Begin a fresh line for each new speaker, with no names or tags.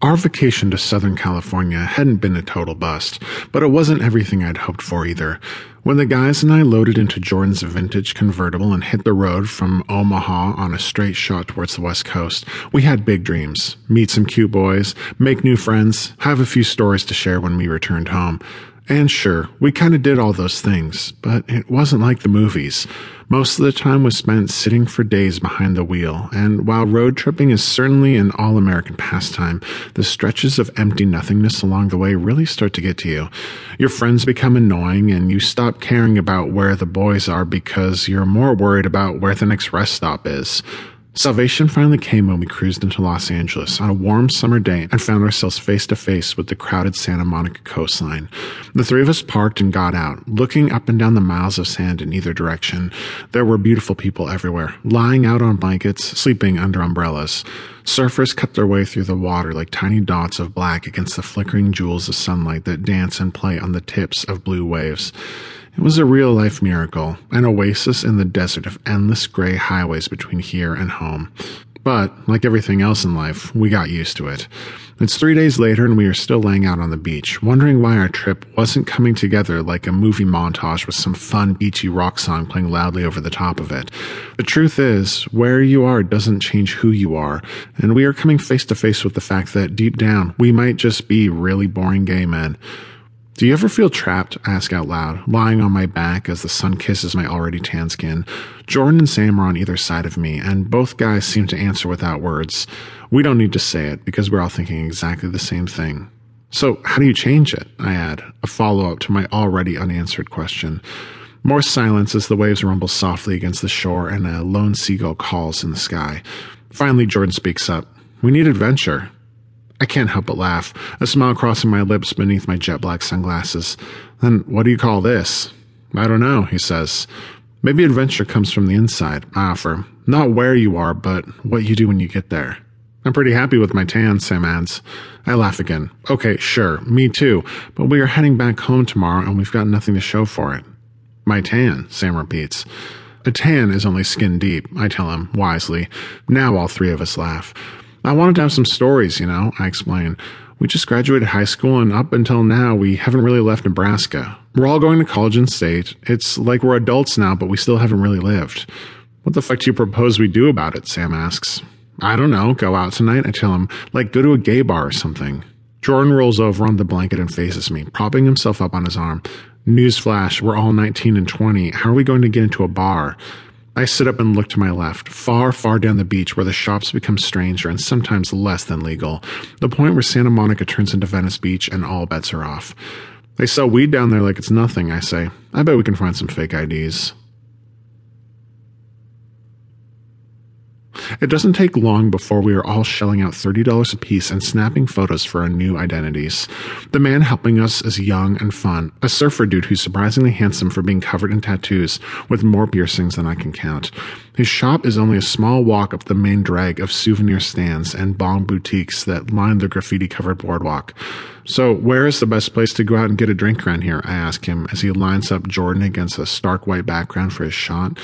Our vacation to Southern California hadn't been a total bust, but it wasn't everything I'd hoped for either. When the guys and I loaded into Jordan's vintage convertible and hit the road from Omaha on a straight shot towards the west coast, we had big dreams. Meet some cute boys, make new friends, have a few stories to share when we returned home. And sure, we kind of did all those things, but it wasn't like the movies. Most of the time was spent sitting for days behind the wheel, and while road tripping is certainly an all American pastime, the stretches of empty nothingness along the way really start to get to you. Your friends become annoying, and you stop caring about where the boys are because you're more worried about where the next rest stop is. Salvation finally came when we cruised into Los Angeles on a warm summer day and found ourselves face to face with the crowded Santa Monica coastline. The three of us parked and got out, looking up and down the miles of sand in either direction. There were beautiful people everywhere, lying out on blankets, sleeping under umbrellas. Surfers cut their way through the water like tiny dots of black against the flickering jewels of sunlight that dance and play on the tips of blue waves. It was a real life miracle, an oasis in the desert of endless gray highways between here and home. But, like everything else in life, we got used to it. It's three days later and we are still laying out on the beach, wondering why our trip wasn't coming together like a movie montage with some fun beachy rock song playing loudly over the top of it. The truth is, where you are doesn't change who you are, and we are coming face to face with the fact that deep down, we might just be really boring gay men. Do you ever feel trapped? I ask out loud, lying on my back as the sun kisses my already tan skin. Jordan and Sam are on either side of me, and both guys seem to answer without words. We don't need to say it because we're all thinking exactly the same thing. So, how do you change it? I add, a follow up to my already unanswered question. More silence as the waves rumble softly against the shore and a lone seagull calls in the sky. Finally, Jordan speaks up. We need adventure. I can't help but laugh, a smile crossing my lips beneath my jet black sunglasses. Then what do you call this? I don't know, he says. Maybe adventure comes from the inside, ah, I offer. Not where you are, but what you do when you get there. I'm pretty happy with my tan, Sam adds. I laugh again. Okay, sure, me too, but we are heading back home tomorrow and we've got nothing to show for it. My tan, Sam repeats. A tan is only skin deep, I tell him, wisely. Now all three of us laugh. I wanted to have some stories, you know, I explain. We just graduated high school, and up until now, we haven't really left Nebraska. We're all going to college in state. It's like we're adults now, but we still haven't really lived. What the fuck do you propose we do about it? Sam asks. I don't know. Go out tonight? I tell him. Like, go to a gay bar or something. Jordan rolls over on the blanket and faces me, propping himself up on his arm. Newsflash, we're all 19 and 20. How are we going to get into a bar? I sit up and look to my left, far, far down the beach where the shops become stranger and sometimes less than legal, the point where Santa Monica turns into Venice Beach and all bets are off. They sell weed down there like it's nothing, I say. I bet we can find some fake IDs. It doesn't take long before we are all shelling out $30 apiece and snapping photos for our new identities. The man helping us is young and fun, a surfer dude who's surprisingly handsome for being covered in tattoos, with more piercings than I can count. His shop is only a small walk up the main drag of souvenir stands and bong boutiques that line the graffiti covered boardwalk. So, where is the best place to go out and get a drink around here? I ask him as he lines up Jordan against a stark white background for his shot.